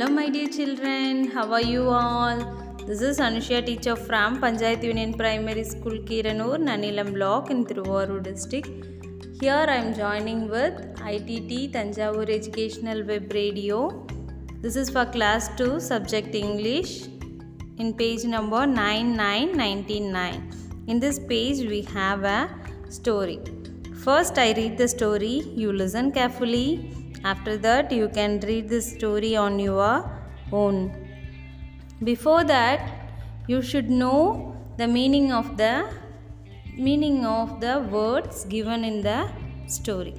Hello, my dear children. How are you all? This is Anushya, teacher from Panchayat Union Primary School, Kiranur, Nannilam Block in Thiruvarur district. Here I am joining with ITT Thanjavur Educational Web Radio. This is for class 2, subject English, in page number 9999. In this page, we have a story. First, I read the story, you listen carefully. After that, you can read this story on your own. Before that, you should know the meaning of the meaning of the words given in the story.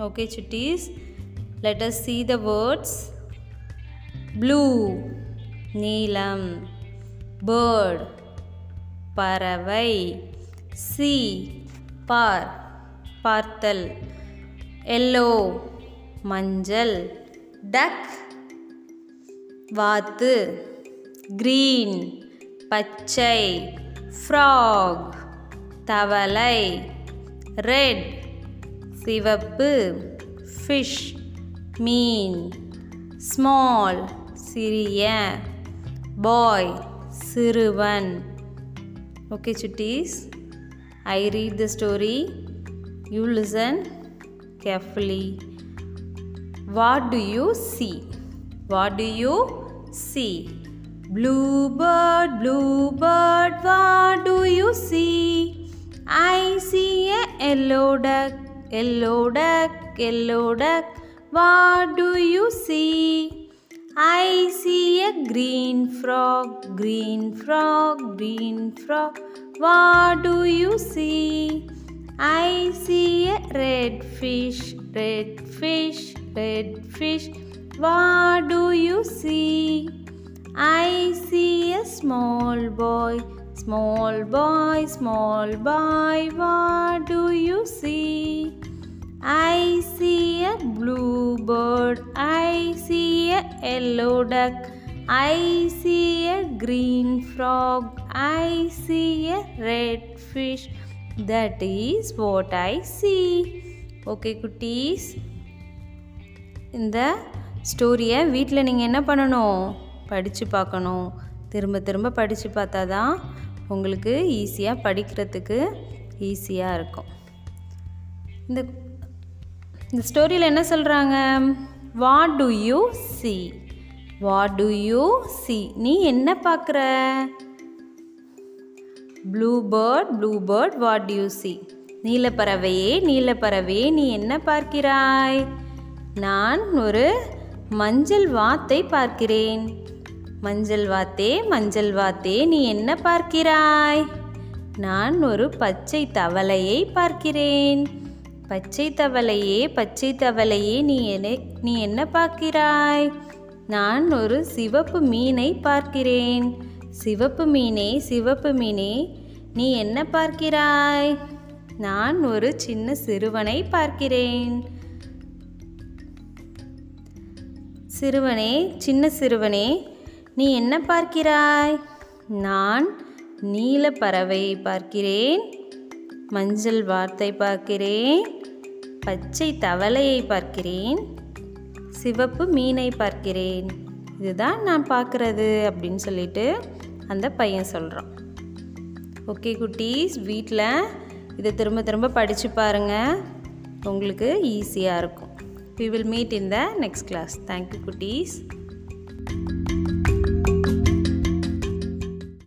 Okay, chitties. Let us see the words blue, neelam, bird, paravai, sea, par, parthal, yellow, மஞ்சள். டக் வாத்து. Green பச்சை. Frock தவளை. Red சிவப்பு. Fish மீன். Small சிறிய. பாய் சிறுவன். Okay Chutties. I read the story you listen carefully What do you see? What do you see? Bluebird, bluebird, what do you see? I see a yellow duck, yellow duck, yellow duck. What do you see? I see a green frog, green frog, green frog. What do you see? I see a red fish, red fish, Red fish. What do you see? I see a small boy. Small boy, small boy, what do you see? I see a blue bird. I see a yellow duck. I see a green frog. I see a red fish. That is what I see. Okay, cuties. இந்த ஸ்டோரியை வீட்டில் நீங்கள் என்ன பண்ணணும்? படித்து பார்க்கணும். திரும்ப திரும்ப படித்து பார்த்தா தான் உங்களுக்கு ஈஸியாக படிக்கிறதுக்கு ஈஸியாக இருக்கும். இந்த இந்த ஸ்டோரியில் என்ன சொல்கிறாங்க? What do you see what do you see நீ என்ன பார்க்குற? Blue bird blue bird what you see நீலப்பறவையே நீலப்பறவையே நீ என்ன பார்க்கிறாய்? நான் ஒரு மஞ்சள் வாத்தை பார்க்கிறேன். மஞ்சள் வாத்தே மஞ்சள் வாத்தே நீ என்ன பார்க்கிறாய்? நான் ஒரு பச்சை தவளையை பார்க்கிறேன். பச்சை தவளையே பச்சை தவளையே நீ என்ன நீ என்ன பார்க்கிறாய்? நான் ஒரு சிவப்பு மீனை பார்க்கிறேன். சிவப்பு மீனே சிவப்பு மீனே நீ என்ன பார்க்கிறாய்? நான் ஒரு சின்ன சிறுவனை பார்க்கிறேன். சிறுவனே சின்ன சிறுவனே நீ என்ன பார்க்கிறாய்? நான் நீல பறவை பார்க்கிறேன் மஞ்சள் வார்த்தை பார்க்கிறேன் பச்சை தவளையை பார்க்கிறேன் சிவப்பு மீனை பார்க்கிறேன். இதுதான் நான் பார்க்குறது அப்படின்னு சொல்லிட்டு அந்த பையன் சொல்கிறான் ஓகே குட்டீஸ் வீட்டில் இதை திரும்ப திரும்ப படித்து பாருங்கள் உங்களுக்கு ஈஸியாக இருக்கும். We will meet in the next class. Thank you, Kutis.